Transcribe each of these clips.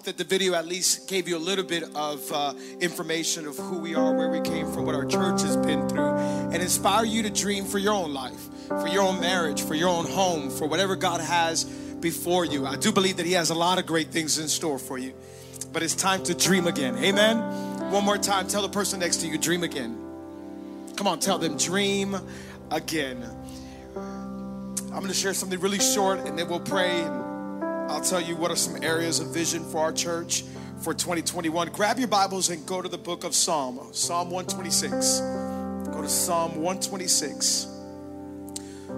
Hope that the video at least gave you a little bit of uh, information of who we are, where we came from, what our church has been through, and inspire you to dream for your own life, for your own marriage, for your own home, for whatever God has before you. I do believe that He has a lot of great things in store for you, but it's time to dream again. Amen. One more time, tell the person next to you, dream again. Come on, tell them, dream again. I'm going to share something really short, and then we'll pray. I'll tell you what are some areas of vision for our church for 2021. Grab your Bibles and go to the book of Psalm, Psalm 126. Go to Psalm 126.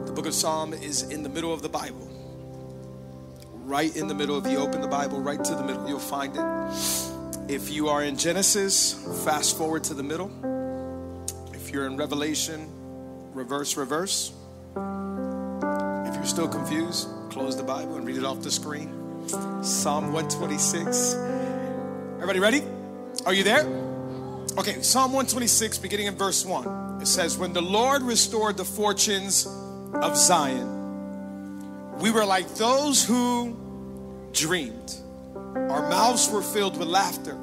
The book of Psalm is in the middle of the Bible. Right in the middle. If you open the Bible right to the middle, you'll find it. If you are in Genesis, fast forward to the middle. If you're in Revelation, reverse, reverse. If you're still confused, close the Bible and read it off the screen. Psalm 126. Everybody ready? Are you there? Okay, Psalm 126, beginning in verse 1. It says, When the Lord restored the fortunes of Zion, we were like those who dreamed. Our mouths were filled with laughter,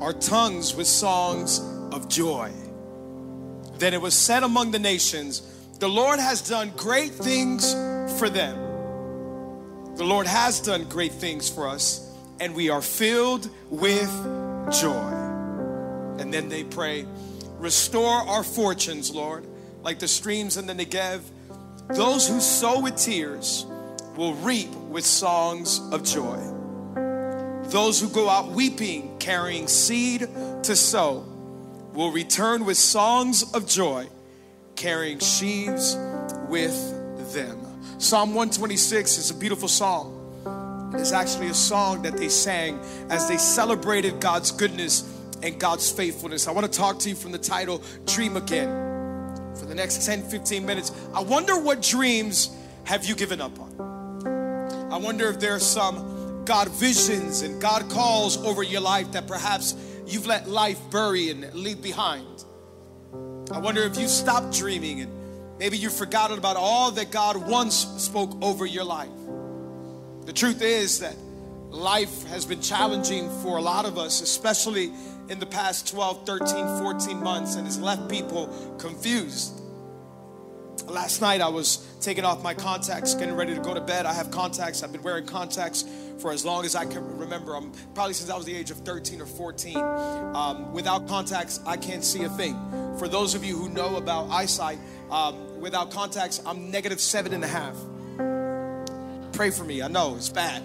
our tongues with songs of joy. Then it was said among the nations, The Lord has done great things for them. The Lord has done great things for us, and we are filled with joy. And then they pray, Restore our fortunes, Lord, like the streams in the Negev. Those who sow with tears will reap with songs of joy. Those who go out weeping, carrying seed to sow, will return with songs of joy, carrying sheaves with them. Psalm 126 is a beautiful psalm. It is actually a song that they sang as they celebrated God's goodness and God's faithfulness. I want to talk to you from the title Dream Again. For the next 10, 15 minutes, I wonder what dreams have you given up on? I wonder if there are some God visions and God calls over your life that perhaps you've let life bury and leave behind. I wonder if you stopped dreaming and Maybe you've forgotten about all that God once spoke over your life. The truth is that life has been challenging for a lot of us, especially in the past 12, 13, 14 months, and has left people confused. Last night I was taking off my contacts, getting ready to go to bed. I have contacts. I've been wearing contacts for as long as I can remember. I'm probably since I was the age of 13 or 14. Um, without contacts, I can't see a thing. For those of you who know about eyesight, um, without contacts, I'm negative seven and a half. Pray for me. I know it's bad.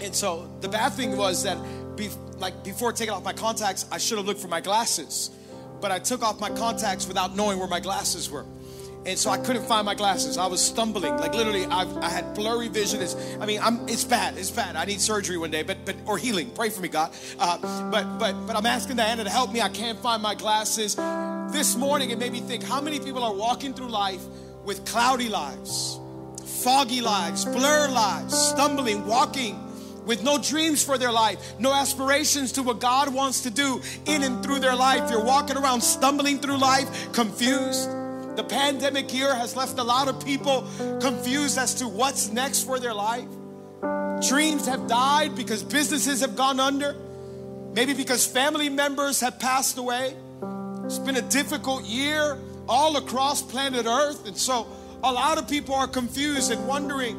And so the bad thing was that, be, like before taking off my contacts, I should have looked for my glasses, but I took off my contacts without knowing where my glasses were and so I couldn't find my glasses. I was stumbling, like literally. I, I had blurry vision. It's, I mean, I'm, it's bad. It's bad. I need surgery one day, but but or healing. Pray for me, God. Uh, but but but I'm asking Diana to help me. I can't find my glasses. This morning, it made me think: How many people are walking through life with cloudy lives, foggy lives, blur lives, stumbling, walking? With no dreams for their life, no aspirations to what God wants to do in and through their life. You're walking around stumbling through life, confused the pandemic year has left a lot of people confused as to what's next for their life. Dreams have died because businesses have gone under, maybe because family members have passed away. It's been a difficult year all across planet Earth, and so a lot of people are confused and wondering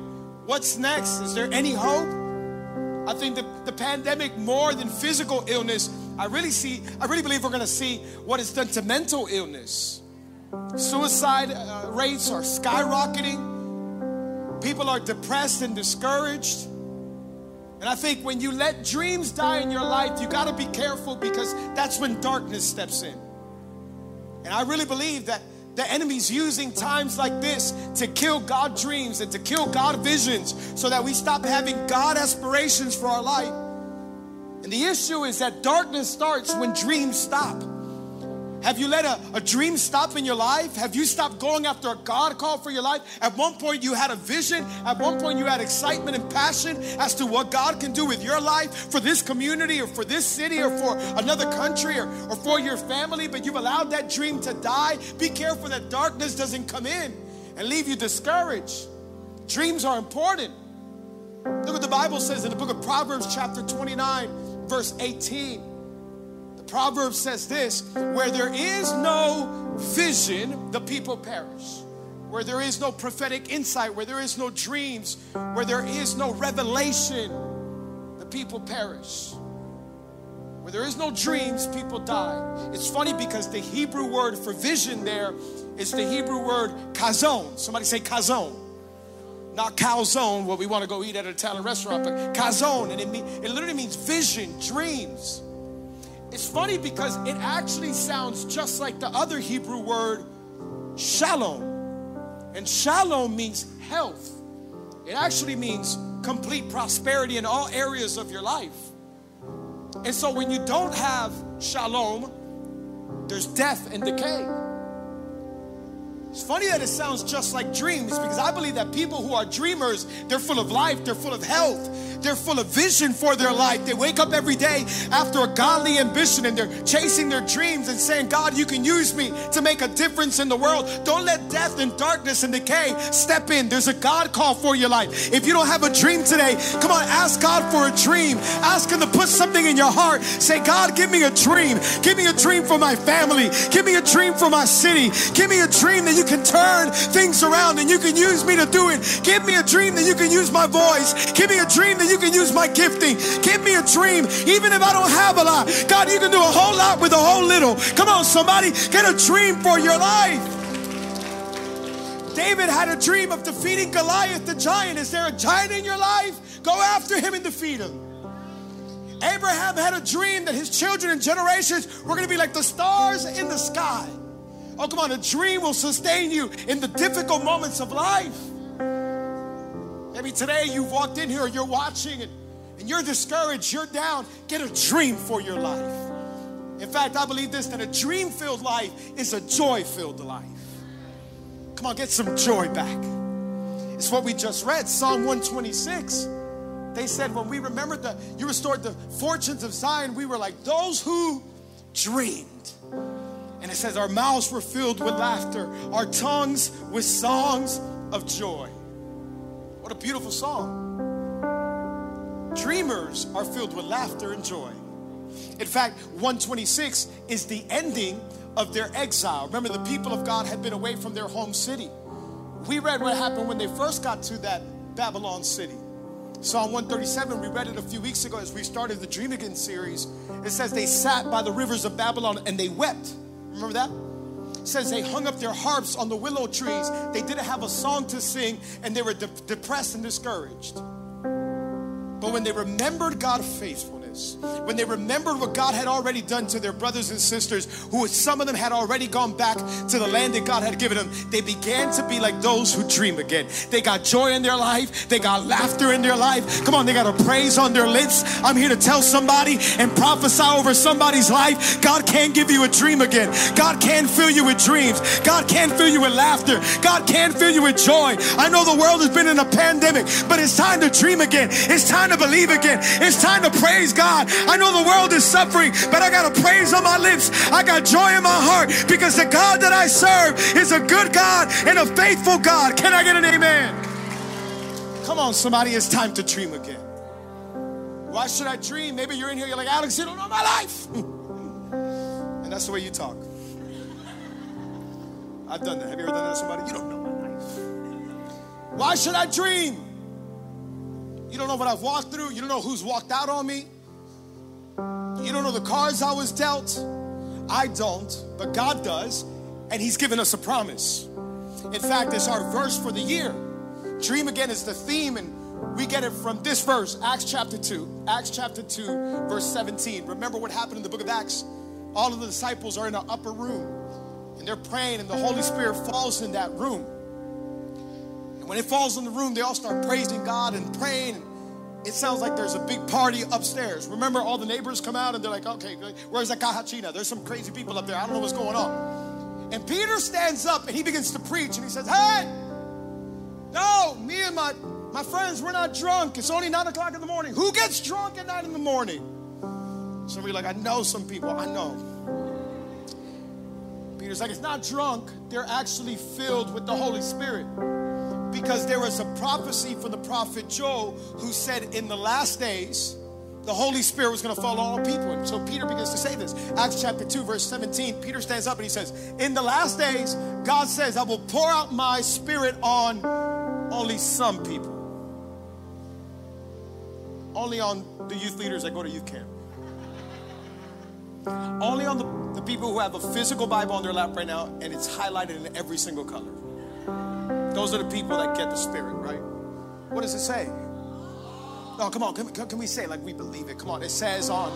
what's next? Is there any hope? I think the, the pandemic, more than physical illness, I really see, I really believe we're gonna see what it's done to mental illness. Suicide uh, rates are skyrocketing. People are depressed and discouraged. And I think when you let dreams die in your life, you got to be careful because that's when darkness steps in. And I really believe that the enemy's using times like this to kill God dreams and to kill God visions so that we stop having God aspirations for our life. And the issue is that darkness starts when dreams stop. Have you let a, a dream stop in your life? Have you stopped going after a God call for your life? At one point, you had a vision. At one point, you had excitement and passion as to what God can do with your life for this community or for this city or for another country or, or for your family, but you've allowed that dream to die. Be careful that darkness doesn't come in and leave you discouraged. Dreams are important. Look what the Bible says in the book of Proverbs, chapter 29, verse 18. Proverbs says this where there is no vision, the people perish. Where there is no prophetic insight, where there is no dreams, where there is no revelation, the people perish. Where there is no dreams, people die. It's funny because the Hebrew word for vision there is the Hebrew word chazon. Somebody say chazon. Not calzone, what we want to go eat at an Italian restaurant, but chazon. And it, mean, it literally means vision, dreams. It's funny because it actually sounds just like the other Hebrew word, shalom. And shalom means health, it actually means complete prosperity in all areas of your life. And so when you don't have shalom, there's death and decay. It's funny that it sounds just like dreams because I believe that people who are dreamers, they're full of life, they're full of health, they're full of vision for their life. They wake up every day after a godly ambition and they're chasing their dreams and saying, God, you can use me to make a difference in the world. Don't let death and darkness and decay step in. There's a God call for your life. If you don't have a dream today, come on, ask God for a dream. Ask Him to put something in your heart. Say, God, give me a dream. Give me a dream for my family. Give me a dream for my city. Give me a dream that you can turn things around and you can use me to do it. Give me a dream that you can use my voice. Give me a dream that you can use my gifting. Give me a dream, even if I don't have a lot. God, you can do a whole lot with a whole little. Come on, somebody, get a dream for your life. David had a dream of defeating Goliath the giant. Is there a giant in your life? Go after him and defeat him. Abraham had a dream that his children and generations were going to be like the stars in the sky. Oh, come on, a dream will sustain you in the difficult moments of life. Maybe today you've walked in here, you're watching, and, and you're discouraged, you're down. Get a dream for your life. In fact, I believe this that a dream filled life is a joy filled life. Come on, get some joy back. It's what we just read, Psalm 126. They said, when we remembered that you restored the fortunes of Zion, we were like those who dreamed. And it says, Our mouths were filled with laughter, our tongues with songs of joy. What a beautiful song. Dreamers are filled with laughter and joy. In fact, 126 is the ending of their exile. Remember, the people of God had been away from their home city. We read what happened when they first got to that Babylon city. Psalm 137, we read it a few weeks ago as we started the Dream Again series. It says they sat by the rivers of Babylon and they wept. Remember that? says they hung up their harps on the willow trees. They didn't have a song to sing and they were de- depressed and discouraged. But when they remembered God's faithfulness, when they remembered what God had already done to their brothers and sisters, who some of them had already gone back to the land that God had given them, they began to be like those who dream again. They got joy in their life, they got laughter in their life. Come on, they got a praise on their lips. I'm here to tell somebody and prophesy over somebody's life God can give you a dream again. God can fill you with dreams. God can fill you with laughter. God can fill you with joy. I know the world has been in a pandemic, but it's time to dream again. It's time to believe again. It's time to praise God. God. I know the world is suffering, but I got a praise on my lips. I got joy in my heart because the God that I serve is a good God and a faithful God. Can I get an amen? Come on, somebody, it's time to dream again. Why should I dream? Maybe you're in here, you're like, Alex, you don't know my life. and that's the way you talk. I've done that. Have you ever done that to somebody? You don't know my life. Why should I dream? You don't know what I've walked through. You don't know who's walked out on me. You don't know the cards I was dealt. I don't, but God does, and He's given us a promise. In fact, it's our verse for the year. Dream again is the theme, and we get it from this verse, Acts chapter 2. Acts chapter 2, verse 17. Remember what happened in the book of Acts? All of the disciples are in an upper room, and they're praying, and the Holy Spirit falls in that room. And when it falls in the room, they all start praising God and praying. It sounds like there's a big party upstairs. Remember, all the neighbors come out and they're like, okay, where's that Kahachina? There's some crazy people up there. I don't know what's going on. And Peter stands up and he begins to preach and he says, hey, no, me and my, my friends, we're not drunk. It's only nine o'clock in the morning. Who gets drunk at nine in the morning? Somebody like, I know some people, I know. Peter's like, it's not drunk, they're actually filled with the Holy Spirit because there was a prophecy from the prophet Joel who said in the last days, the Holy Spirit was going to fall on all people. And so Peter begins to say this. Acts chapter 2, verse 17. Peter stands up and he says, In the last days, God says, I will pour out my spirit on only some people. Only on the youth leaders that go to youth camp. Only on the, the people who have a physical Bible on their lap right now and it's highlighted in every single color. Those are the people that get the Spirit, right? What does it say? Oh, come on. Can, can we say like we believe it? Come on. It says on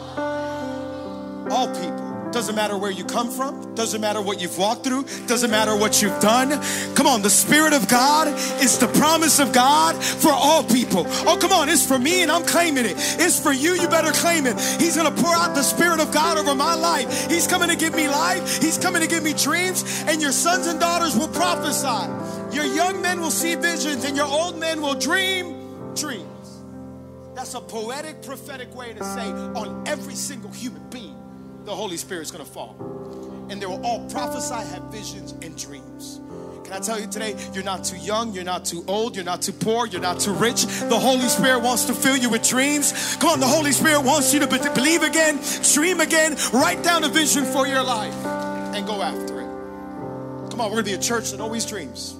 all people. Doesn't matter where you come from. Doesn't matter what you've walked through. Doesn't matter what you've done. Come on, the Spirit of God is the promise of God for all people. Oh, come on, it's for me and I'm claiming it. It's for you, you better claim it. He's gonna pour out the Spirit of God over my life. He's coming to give me life. He's coming to give me dreams, and your sons and daughters will prophesy. Your young men will see visions, and your old men will dream dreams. That's a poetic, prophetic way to say on every single human being the Holy Spirit's gonna fall. And they will all prophesy, have visions, and dreams. Can I tell you today, you're not too young, you're not too old, you're not too poor, you're not too rich. The Holy Spirit wants to fill you with dreams. Come on, the Holy Spirit wants you to believe again, dream again, write down a vision for your life, and go after it. Come on, we're gonna be a church that always dreams.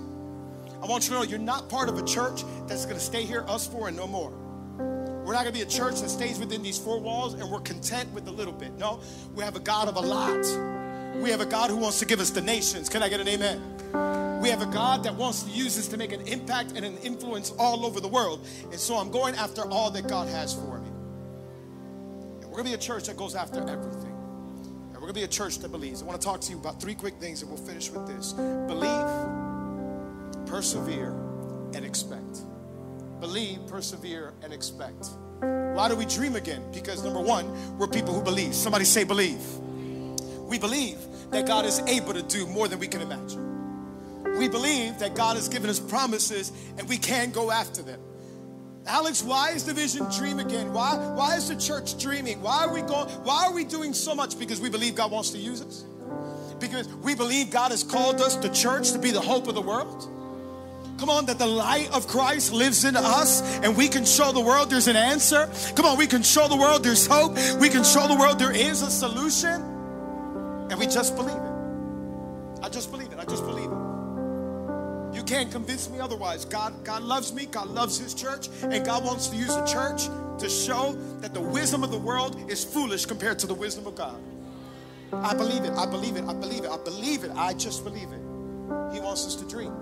I want you to know you're not part of a church that's gonna stay here, us four, and no more. We're not going to be a church that stays within these four walls and we're content with a little bit. No, we have a God of a lot. We have a God who wants to give us the nations. Can I get an amen? We have a God that wants to use us to make an impact and an influence all over the world. And so I'm going after all that God has for me. And we're going to be a church that goes after everything. And we're going to be a church that believes. I want to talk to you about three quick things and we'll finish with this believe, persevere, and expect. Believe, persevere, and expect. Why do we dream again? Because number one, we're people who believe. Somebody say, believe. We believe that God is able to do more than we can imagine. We believe that God has given us promises and we can go after them. Alex, why is the vision dream again? Why, why is the church dreaming? Why are we going? Why are we doing so much? Because we believe God wants to use us. Because we believe God has called us, the church, to be the hope of the world. Come on, that the light of Christ lives in us and we can show the world there's an answer. Come on, we can show the world there's hope. We can show the world there is a solution. And we just believe it. I just believe it. I just believe it. You can't convince me otherwise. God, God loves me, God loves His church, and God wants to use the church to show that the wisdom of the world is foolish compared to the wisdom of God. I believe it. I believe it. I believe it. I believe it. I just believe it. He wants us to dream.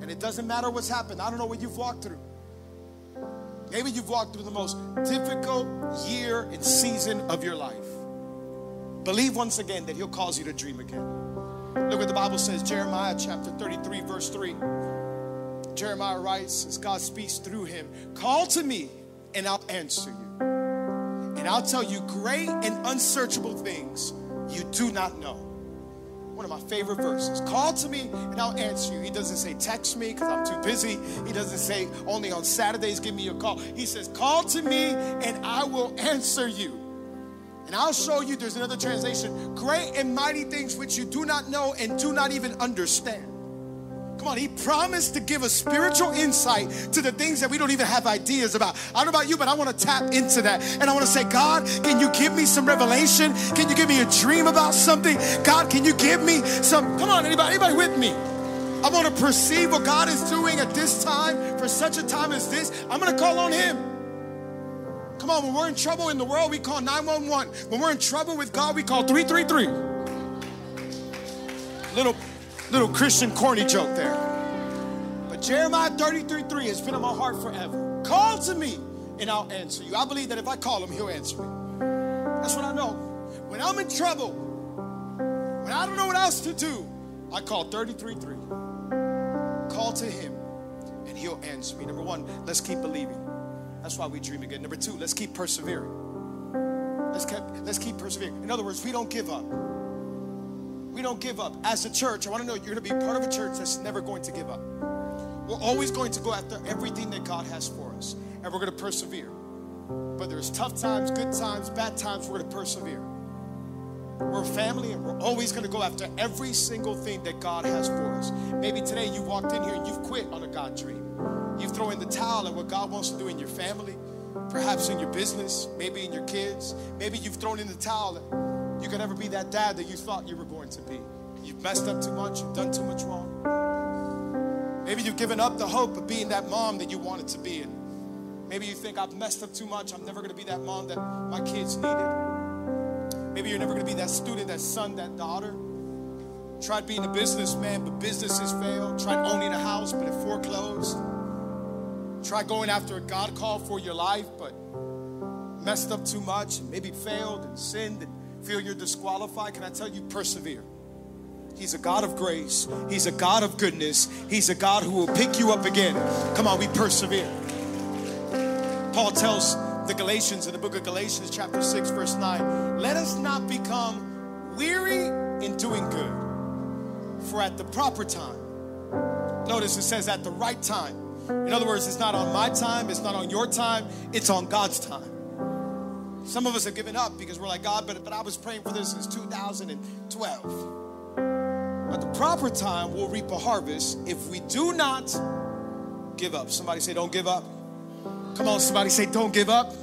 And it doesn't matter what's happened. I don't know what you've walked through. Maybe you've walked through the most difficult year and season of your life. Believe once again that He'll cause you to dream again. Look what the Bible says, Jeremiah chapter 33, verse 3. Jeremiah writes, as God speaks through him, Call to me, and I'll answer you. And I'll tell you great and unsearchable things you do not know one of my favorite verses. Call to me and I'll answer you. He doesn't say text me because I'm too busy. He doesn't say only on Saturdays give me a call. He says, Call to me and I will answer you. And I'll show you, there's another translation, great and mighty things which you do not know and do not even understand. Come on, he promised to give us spiritual insight to the things that we don't even have ideas about. I don't know about you, but I want to tap into that. And I want to say, God, can you give me some revelation? Can you give me a dream about something? God, can you give me some? Come on, anybody, anybody with me? I want to perceive what God is doing at this time for such a time as this. I'm going to call on Him. Come on, when we're in trouble in the world, we call 911. When we're in trouble with God, we call 333. Little Little Christian corny joke there. But Jeremiah 33 3 has been on my heart forever. Call to me and I'll answer you. I believe that if I call him, he'll answer me. That's what I know. When I'm in trouble, when I don't know what else to do, I call 33 3. Call to him and he'll answer me. Number one, let's keep believing. That's why we dream again. Number two, let's keep persevering. Let's keep, let's keep persevering. In other words, we don't give up. We don't give up. As a church, I want to know you're going to be part of a church that's never going to give up. We're always going to go after everything that God has for us, and we're going to persevere. Whether it's tough times, good times, bad times, we're going to persevere. We're a family and we're always going to go after every single thing that God has for us. Maybe today you walked in here and you've quit on a God dream. You've thrown in the towel at what God wants to do in your family, perhaps in your business, maybe in your kids. Maybe you've thrown in the towel you could never be that dad that you thought you were going to be. You've messed up too much, you've done too much wrong. Maybe you've given up the hope of being that mom that you wanted to be. And maybe you think, I've messed up too much, I'm never going to be that mom that my kids needed. Maybe you're never going to be that student, that son, that daughter. Tried being a businessman, but businesses failed. Tried owning a house, but it foreclosed. Tried going after a God call for your life, but messed up too much and maybe failed and sinned and feel you're disqualified. Can I tell you, persevere? He's a God of grace. He's a God of goodness. He's a God who will pick you up again. Come on, we persevere. Paul tells the Galatians in the book of Galatians, chapter 6, verse 9. Let us not become weary in doing good, for at the proper time, notice it says at the right time. In other words, it's not on my time, it's not on your time, it's on God's time. Some of us have given up because we're like, God, but, but I was praying for this since 2012. At the proper time, we'll reap a harvest if we do not give up. Somebody say, Don't give up. Come on, somebody say, Don't give up.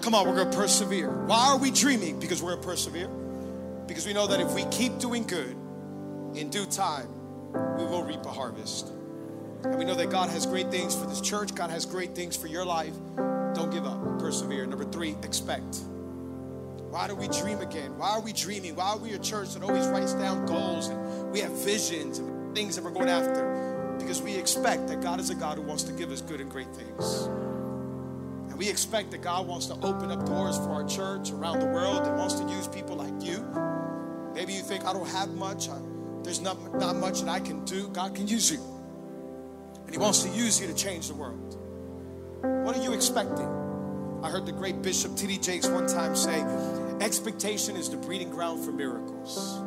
Come on, we're to persevere. Why are we dreaming? Because we're to persevere. Because we know that if we keep doing good, in due time, we will reap a harvest. And we know that God has great things for this church, God has great things for your life. Don't give up, persevere. Number three, expect. Why do we dream again? Why are we dreaming? Why are we a church that always writes down goals and we have visions and things that we're going after? Because we expect that God is a God who wants to give us good and great things. And we expect that God wants to open up doors for our church around the world and wants to use people like you. Maybe you think, I don't have much, I, there's not, not much that I can do. God can use you. And He wants to use you to change the world. What are you expecting? I heard the great Bishop T.D. Jakes one time say, expectation is the breeding ground for miracles.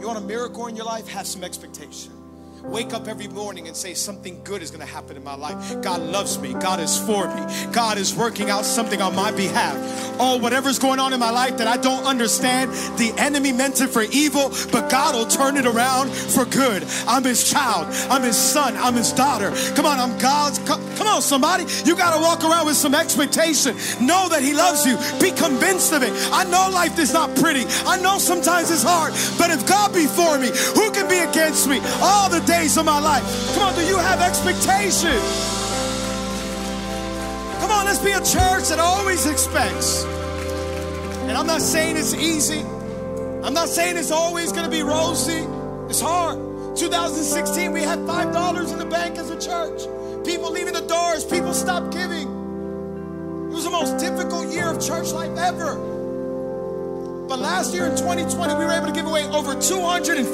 You want a miracle in your life? Have some expectation. Wake up every morning and say something good is going to happen in my life. God loves me. God is for me. God is working out something on my behalf. Oh, whatever's going on in my life that I don't understand, the enemy meant it for evil, but God will turn it around for good. I'm his child. I'm his son. I'm his daughter. Come on, I'm God's. Come, on, somebody. You got to walk around with some expectation. Know that he loves you. Be convinced of it. I know life is not pretty. I know sometimes it's hard, but if God be for me, who can be against me? All the days of my life. Come on, do you have expectation? Come on, let's be a church that always expects. And I'm not saying it's easy. I'm not saying it's always going to be rosy. It's hard. 2016, we had $5 in the bank as a church. People leaving the doors, people stopped giving. It was the most difficult year of church life ever. But last year in 2020, we were able to give away over $250,000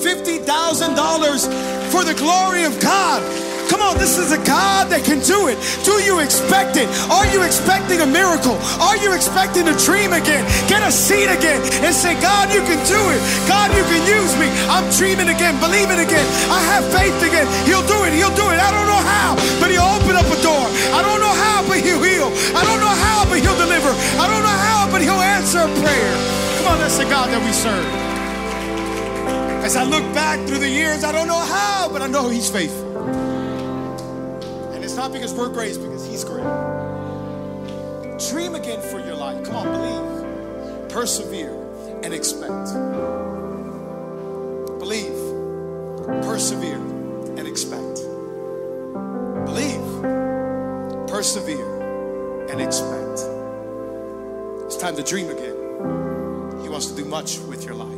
for the glory of God. Come on, this is a God that can do it. Do you expect it? Are you expecting a miracle? Are you expecting a dream again? Get a seat again and say, God, you can do it. God, you can use me. I'm dreaming again, believing again. I have faith again. He'll do it. He'll do it. I don't know how, but he'll open up a door. I don't know how, but he'll heal. I don't know how, but he'll deliver. I don't know how, but he'll answer a prayer. Come on, that's the God that we serve. As I look back through the years, I don't know how, but I know he's faithful. And it's not because we're great, it's because He's great. Dream again for your life. Come on, believe, persevere, and expect. Believe, persevere, and expect. Believe, persevere, and expect. It's time to dream again. Wants to do much with your life.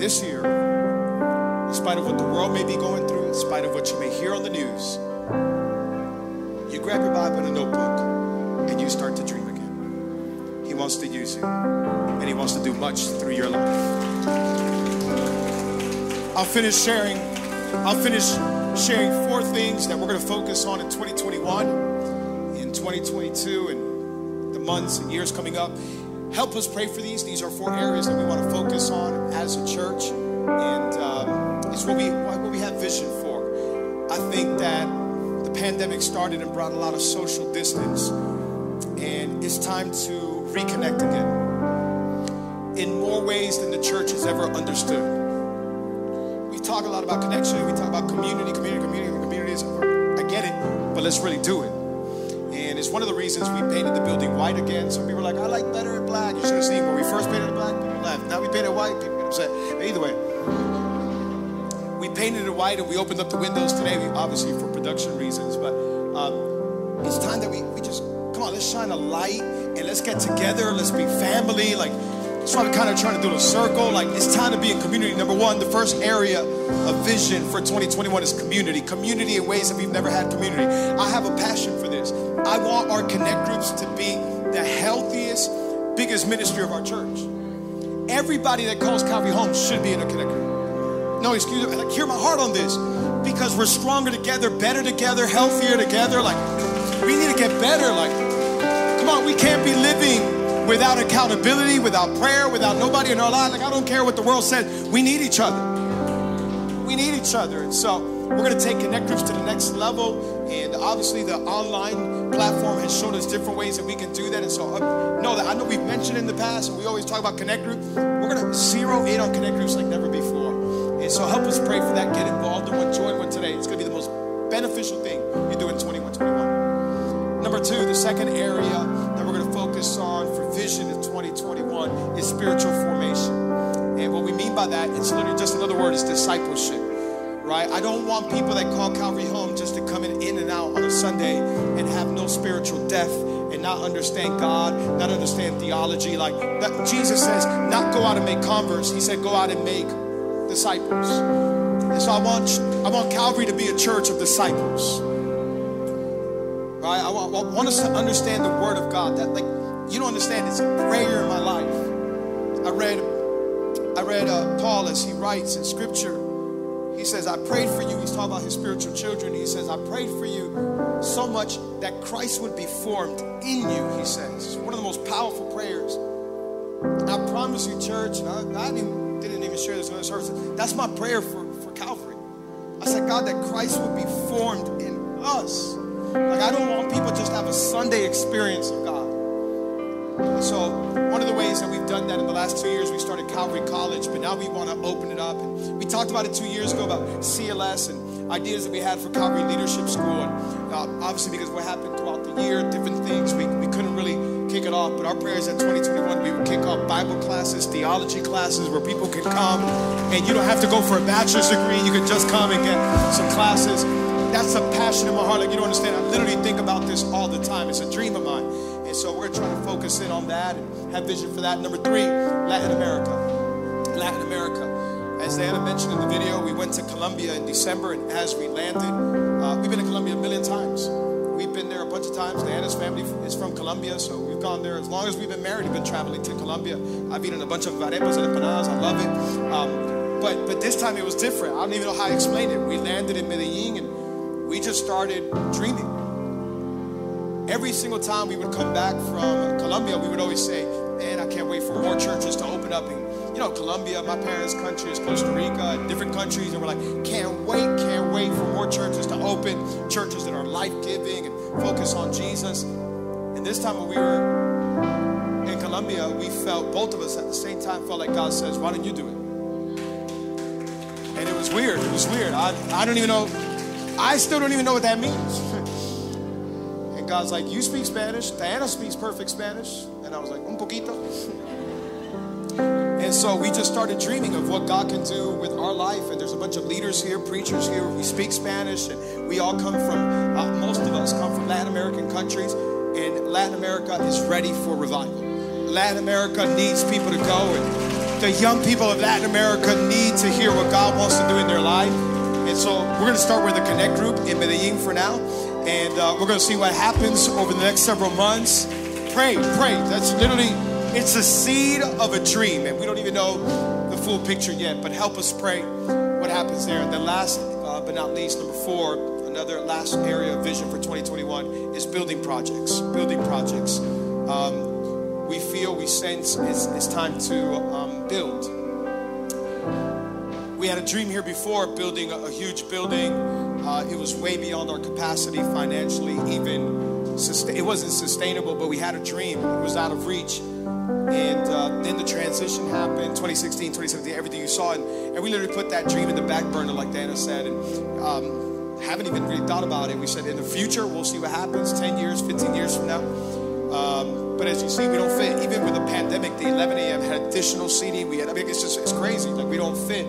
This year, in spite of what the world may be going through, in spite of what you may hear on the news, you grab your Bible and a notebook and you start to dream again. He wants to use you, and He wants to do much through your life. I'll finish sharing. I'll finish sharing four things that we're going to focus on in 2021. in 2022 and the months and years coming up. Help us pray for these. These are four areas that we want to focus on as a church, and um, it's what we what we have vision for. I think that the pandemic started and brought a lot of social distance, and it's time to reconnect again in more ways than the church has ever understood. We talk a lot about connection. We talk about community, community, community, communities. I get it, but let's really do it. One of the reasons we painted the building white again. Some people are like, I like better in black. You should have seen when we first painted it black, people left. Now we painted it white, people get upset. But either way, we painted it white and we opened up the windows today, obviously for production reasons. But um, it's time that we, we just, come on, let's shine a light and let's get together. Let's be family. Like, that's why we're kind of trying to do a circle. Like, it's time to be in community. Number one, the first area of vision for 2021 is community. Community in ways that we've never had community. I have a passion for this. I want our connect groups to be the healthiest, biggest ministry of our church. Everybody that calls Calvary home should be in a connect group. No, excuse me. Like, hear my heart on this. Because we're stronger together, better together, healthier together. Like, we need to get better. Like, come on, we can't be living without accountability, without prayer, without nobody in our lives. Like, I don't care what the world says. We need each other. We need each other. And so we're going to take Connect Groups to the next level. And obviously, the online platform has shown us different ways that we can do that. And so, uh, know that I know we've mentioned in the past, we always talk about Connect Group. We're going to zero in on Connect Groups like never before. And so, help us pray for that. Get involved in one, join one today. It's going to be the most beneficial thing you do in 21 21. Number two, the second area that we're going to focus on vision in 2021 is spiritual formation. And what we mean by that, it's literally just another word, is discipleship. Right? I don't want people that call Calvary home just to come in, in and out on a Sunday and have no spiritual depth and not understand God, not understand theology. Like that, Jesus says, not go out and make converts. He said, go out and make disciples. And so I want I want Calvary to be a church of disciples. Right? I want, I want us to understand the Word of God. That like you don't understand. It's a prayer in my life. I read I read uh, Paul as he writes in Scripture. He says, I prayed for you. He's talking about his spiritual children. He says, I prayed for you so much that Christ would be formed in you, he says. It's one of the most powerful prayers. And I promise you, church, I, I didn't, didn't, even share this in other services. That's my prayer for, for Calvary. I said, God, that Christ would be formed in us. Like, I don't want people just to have a Sunday experience of God. So, one of the ways that we've done that in the last two years, we started Calvary College, but now we want to open it up. And we talked about it two years ago about CLS and ideas that we had for Calvary Leadership School. And uh, obviously, because what happened throughout the year, different things, we, we couldn't really kick it off. But our prayer is that 2021 we would kick off Bible classes, theology classes, where people can come and you don't have to go for a bachelor's degree. You can just come and get some classes. That's a passion in my heart. Like you don't understand. I literally think about this all the time. It's a dream of mine. And so we're trying to focus in on that and have vision for that. Number three, Latin America. Latin America. As Diana mentioned in the video, we went to Colombia in December, and as we landed, uh, we've been to Colombia a million times. We've been there a bunch of times. Diana's family is from Colombia, so we've gone there as long as we've been married. We've been traveling to Colombia. I've eaten a bunch of arepas and empanadas. I love it. Um, but but this time it was different. I don't even know how to explain it. We landed in Medellin, and we just started dreaming every single time we would come back from Colombia, we would always say, Man, I can't wait for more churches to open up. And, you know, Colombia, my parents' country is Costa Rica, different countries. And we're like, Can't wait, can't wait for more churches to open, churches that are life giving and focus on Jesus. And this time when we were in Colombia, we felt, both of us at the same time, felt like God says, Why don't you do it? And it was weird. It was weird. I, I don't even know. I still don't even know what that means. God's like, You speak Spanish. Diana speaks perfect Spanish. And I was like, Un poquito. and so we just started dreaming of what God can do with our life. And there's a bunch of leaders here, preachers here. We speak Spanish. And we all come from, uh, most of us come from Latin American countries. And Latin America is ready for revival. Latin America needs people to go. And the young people of Latin America need to hear what God wants to do in their life. And so we're going to start with the Connect group in Medellin for now and uh, we're going to see what happens over the next several months. Pray, pray. That's literally, it's a seed of a dream, and we don't even know the full picture yet, but help us pray what happens there. And then last uh, but not least, number four, another last area of vision for 2021 is building projects. Building projects. Um, we feel, we sense it's, it's time to um, build. We had a dream here before building a, a huge building. Uh, it was way beyond our capacity financially, even sustain, it wasn't sustainable, but we had a dream. It was out of reach. And uh, then the transition happened 2016, 2017, everything you saw. And, and we literally put that dream in the back burner, like Diana said. And um, haven't even really thought about it. We said in the future, we'll see what happens 10 years, 15 years from now. Um, but as you see, we don't fit. Even with the pandemic, the 11 a.m. had additional seating. We had, I mean, it's just, it's crazy. Like, we don't fit.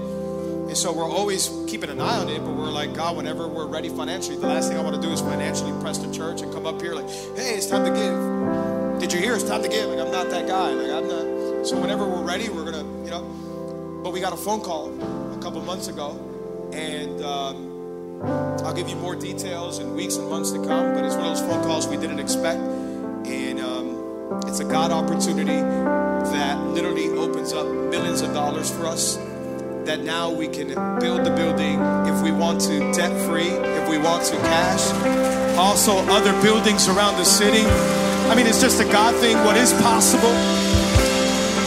And so we're always keeping an eye on it, but we're like, God, whenever we're ready financially, the last thing I want to do is financially press the church and come up here like, hey, it's time to give. Did you hear? It's time to give. Like, I'm not that guy. Like, I'm not. So whenever we're ready, we're going to, you know. But we got a phone call a couple months ago, and um, I'll give you more details in weeks and months to come, but it's one of those phone calls we didn't expect. And um, it's a God opportunity that literally opens up millions of dollars for us that now we can build the building if we want to debt free, if we want to cash. Also, other buildings around the city. I mean, it's just a God thing, what is possible.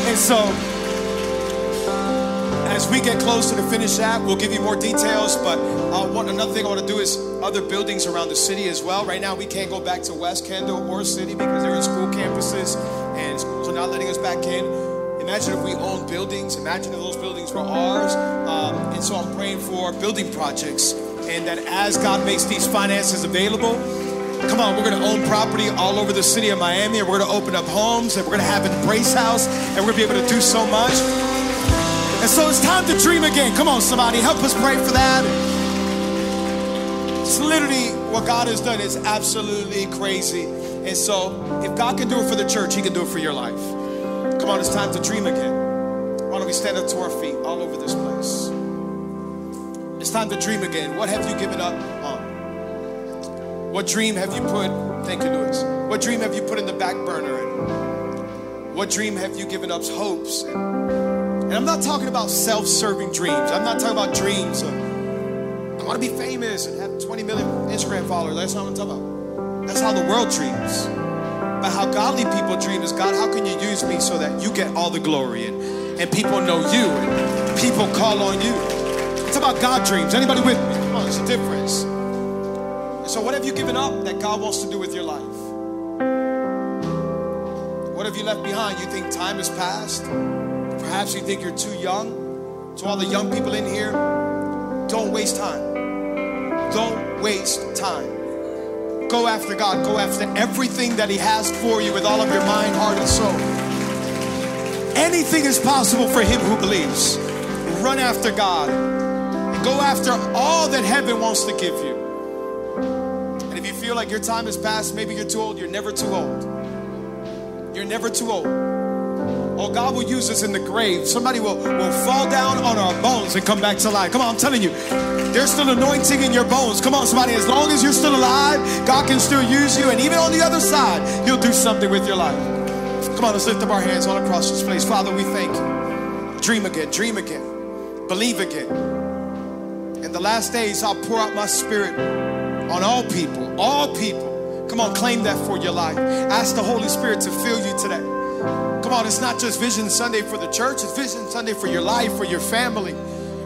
And so, as we get closer to finish that, we'll give you more details. But uh, another thing I want to do is other buildings around the city as well. Right now, we can't go back to West Kendall or City because they're in school campuses and schools are not letting us back in. Imagine if we owned buildings. Imagine if those buildings were ours. Um, and so I'm praying for building projects. And that as God makes these finances available, come on, we're going to own property all over the city of Miami. And we're going to open up homes. And we're going to have embrace house. And we're going to be able to do so much. And so it's time to dream again. Come on, somebody, help us pray for that. It's literally what God has done is absolutely crazy. And so if God can do it for the church, He can do it for your life. Come on, it's time to dream again. Why don't we stand up to our feet all over this place? It's time to dream again. What have you given up on? What dream have you put? Thank you, Louis. What dream have you put in the back burner? And what dream have you given up hopes? And I'm not talking about self-serving dreams. I'm not talking about dreams of I want to be famous and have 20 million Instagram followers. That's not what I'm talking about. That's how the world dreams. How godly people dream is God, how can you use me so that you get all the glory and, and people know you and people call on you? It's about God dreams. Anybody with me? Come on, there's a difference. So, what have you given up that God wants to do with your life? What have you left behind? You think time has passed? Perhaps you think you're too young. To all the young people in here, don't waste time. Don't waste time. Go after God. Go after everything that He has for you with all of your mind, heart, and soul. Anything is possible for him who believes. Run after God. And go after all that heaven wants to give you. And if you feel like your time has passed, maybe you're too old, you're never too old. You're never too old. Oh, God will use us in the grave. Somebody will, will fall down on our bones and come back to life. Come on, I'm telling you, there's still anointing in your bones. Come on, somebody, as long as you're still alive, God can still use you. And even on the other side, He'll do something with your life. Come on, let's lift up our hands all across this place. Father, we thank you. Dream again, dream again, believe again. In the last days, I'll pour out my spirit on all people, all people. Come on, claim that for your life. Ask the Holy Spirit to fill you today. Come on, it's not just Vision Sunday for the church, it's Vision Sunday for your life, for your family.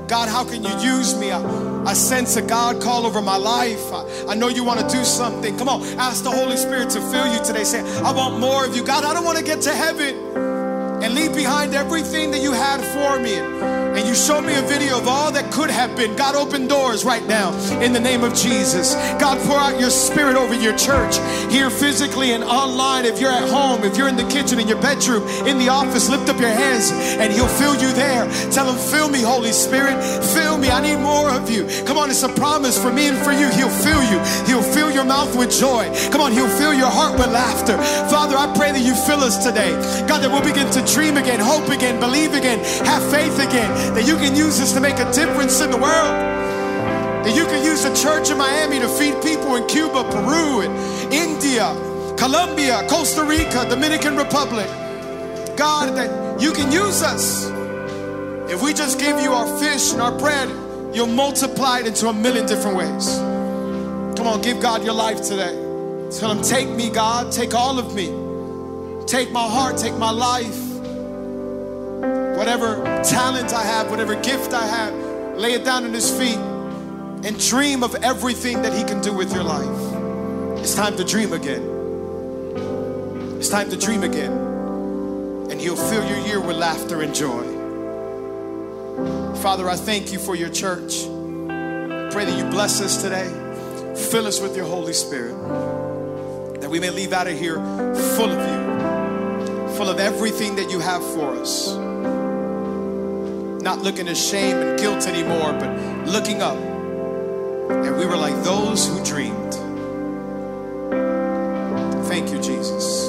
God, how can you use me? I, I sense a God call over my life. I, I know you want to do something. Come on, ask the Holy Spirit to fill you today. Say, I want more of you. God, I don't want to get to heaven and leave behind everything that you had for me. And you showed me a video of all that could have been. God, open doors right now in the name of Jesus. God, pour out your spirit over your church here physically and online. If you're at home, if you're in the kitchen, in your bedroom, in the office, lift up your hands and He'll fill you there. Tell Him, fill me, Holy Spirit. Fill me. I need more of you. Come on, it's a promise for me and for you. He'll fill you. He'll fill your mouth with joy. Come on, He'll fill your heart with laughter. Father, I pray that you fill us today. God, that we'll begin to dream again, hope again, believe again, have faith again, that you can use this to make a difference in the world. That you can use the church in Miami to feed people in Cuba, Peru, and India, Colombia, Costa Rica, Dominican Republic. God, that you can use us. If we just give you our fish and our bread, you'll multiply it into a million different ways. Come on, give God your life today. Tell Him, take me, God, take all of me. Take my heart, take my life. Whatever talent I have, whatever gift I have, lay it down at His feet and dream of everything that He can do with your life. It's time to dream again. It's time to dream again. And He'll fill your year with laughter and joy. Father, I thank you for your church. Pray that you bless us today. Fill us with your Holy Spirit. That we may leave out of here full of you, full of everything that you have for us. Not looking at shame and guilt anymore, but looking up. And we were like those who dreamed. Thank you, Jesus.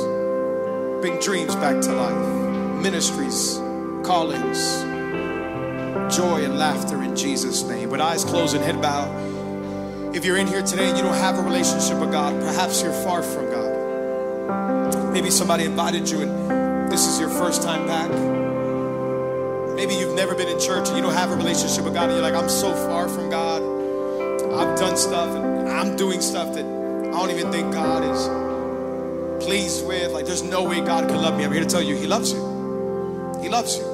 Bring dreams back to life, ministries, callings, joy and laughter in Jesus' name. With eyes closed and head bowed. If you're in here today and you don't have a relationship with God, perhaps you're far from God. Maybe somebody invited you and this is your first time back. Maybe you've never been in church and you don't have a relationship with God and you're like, I'm so far from God. I've done stuff and I'm doing stuff that I don't even think God is pleased with. Like, there's no way God could love me. I'm here to tell you, He loves you. He loves you.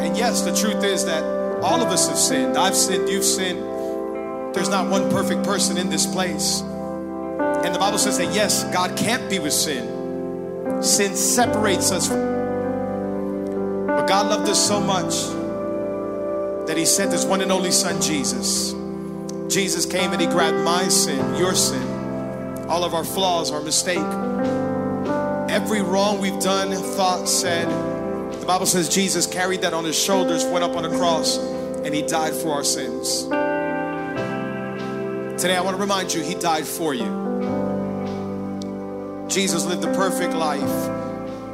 And yes, the truth is that all of us have sinned. I've sinned, you've sinned. There's not one perfect person in this place. And the Bible says that yes, God can't be with sin. Sin separates us from. But God loved us so much that He sent His one and only Son, Jesus. Jesus came and He grabbed my sin, your sin, all of our flaws, our mistake, every wrong we've done, thought, said. The Bible says Jesus carried that on His shoulders, went up on a cross, and He died for our sins. Today, I want to remind you, He died for you. Jesus lived a perfect life,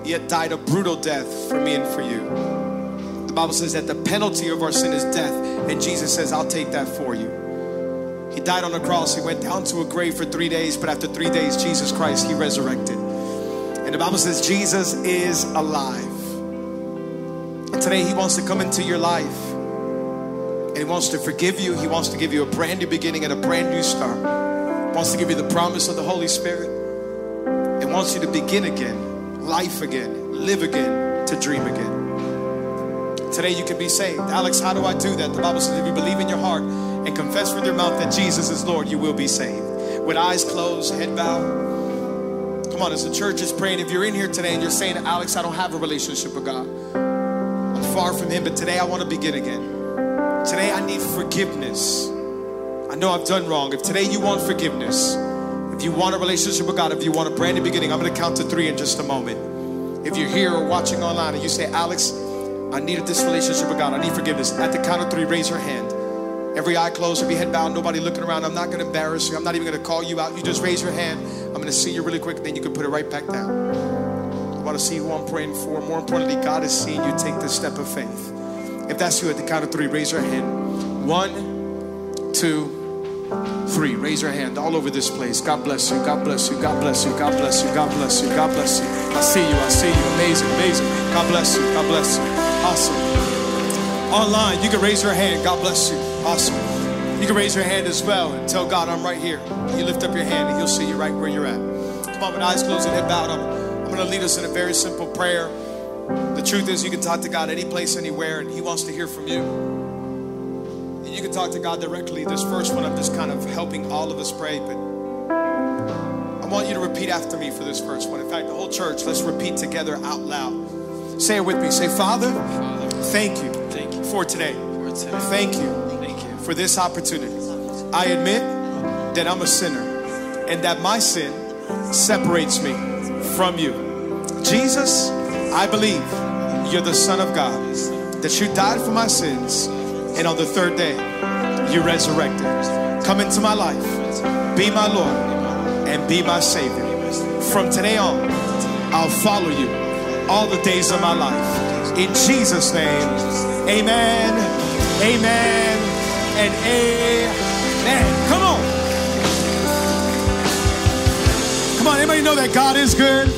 yet died a brutal death for me and for you. The Bible says that the penalty of our sin is death, and Jesus says, I'll take that for you. He died on the cross, He went down to a grave for three days, but after three days, Jesus Christ, He resurrected. And the Bible says, Jesus is alive. And today, He wants to come into your life. And He wants to forgive you. He wants to give you a brand new beginning and a brand new start. He wants to give you the promise of the Holy Spirit. And wants you to begin again, life again, live again, to dream again. Today you can be saved. Alex, how do I do that? The Bible says if you believe in your heart and confess with your mouth that Jesus is Lord, you will be saved. With eyes closed, head bowed. Come on, as the church is praying, if you're in here today and you're saying, Alex, I don't have a relationship with God. I'm far from Him, but today I want to begin again. Today I need forgiveness. I know I've done wrong. If today you want forgiveness, if you want a relationship with God, if you want a brand new beginning, I'm going to count to three in just a moment. If you're here or watching online and you say, Alex, I needed this relationship with God, I need forgiveness. At the count of three, raise your hand. Every eye closed, every head bowed, nobody looking around. I'm not going to embarrass you. I'm not even going to call you out. You just raise your hand. I'm going to see you really quick, then you can put it right back down. I want to see who I'm praying for. More importantly, God is seeing you take this step of faith. If that's you at the count of three, raise your hand. One, two, three. Raise your hand all over this place. God bless you. God bless you. God bless you. God bless you. God bless you. God bless you. I see you. I see you. Amazing. Amazing. God bless you. God bless you. Awesome. Online, you can raise your hand. God bless you. Awesome. You can raise your hand as well and tell God, I'm right here. You lift up your hand and He'll see you right where you're at. Come on, with eyes closed and head bowed. I'm, I'm going to lead us in a very simple prayer. The truth is, you can talk to God any place, anywhere, and He wants to hear from you. And you can talk to God directly. This first one, I'm just kind of helping all of us pray, but I want you to repeat after me for this first one. In fact, the whole church, let's repeat together out loud. Say it with me. Say, Father, thank you, Thank you for today. for today. Thank you Thank you. for this opportunity. I admit that I'm a sinner and that my sin separates me from you. Jesus, I believe you're the Son of God, that you died for my sins, and on the third day, you resurrected. Come into my life, be my Lord, and be my Savior. From today on, I'll follow you all the days of my life. In Jesus' name, amen, amen, and amen. Come on. Come on, anybody know that God is good?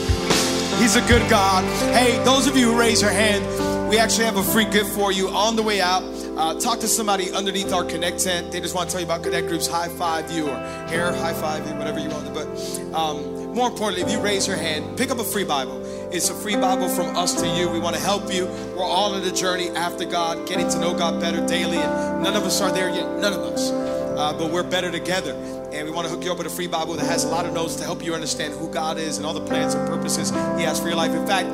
He's a good God. Hey, those of you who raise your hand, we actually have a free gift for you on the way out. Uh, talk to somebody underneath our Connect tent. They just want to tell you about Connect groups. High five you or hair high five you, whatever you want. But um, more importantly, if you raise your hand, pick up a free Bible. It's a free Bible from us to you. We want to help you. We're all in the journey after God, getting to know God better daily, and none of us are there yet. None of us. Uh, but we're better together. And we want to hook you up with a free Bible that has a lot of notes to help you understand who God is and all the plans and purposes He has for your life. In fact,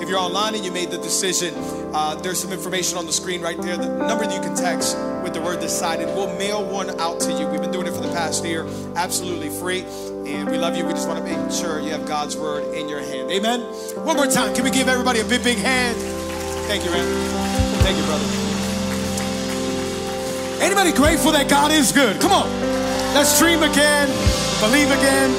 if you're online and you made the decision, uh, there's some information on the screen right there. The number that you can text with the word decided. We'll mail one out to you. We've been doing it for the past year, absolutely free. And we love you. We just want to make sure you have God's word in your hand. Amen. One more time. Can we give everybody a big, big hand? Thank you, man. Thank you, brother. Anybody grateful that God is good? Come on. Let's dream again, believe again.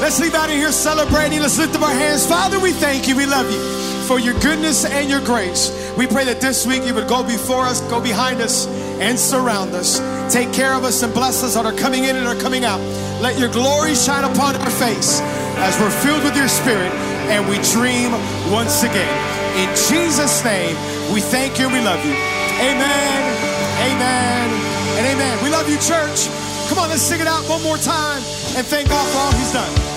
Let's leave out of here celebrating. Let's lift up our hands. Father, we thank you. We love you for your goodness and your grace. We pray that this week you would go before us, go behind us, and surround us. Take care of us and bless us that are coming in and are coming out. Let your glory shine upon our face as we're filled with your spirit and we dream once again. In Jesus' name, we thank you and we love you. Amen, amen, and amen. We love you, church. Come on, let's sing it out one more time and thank God for all He's done.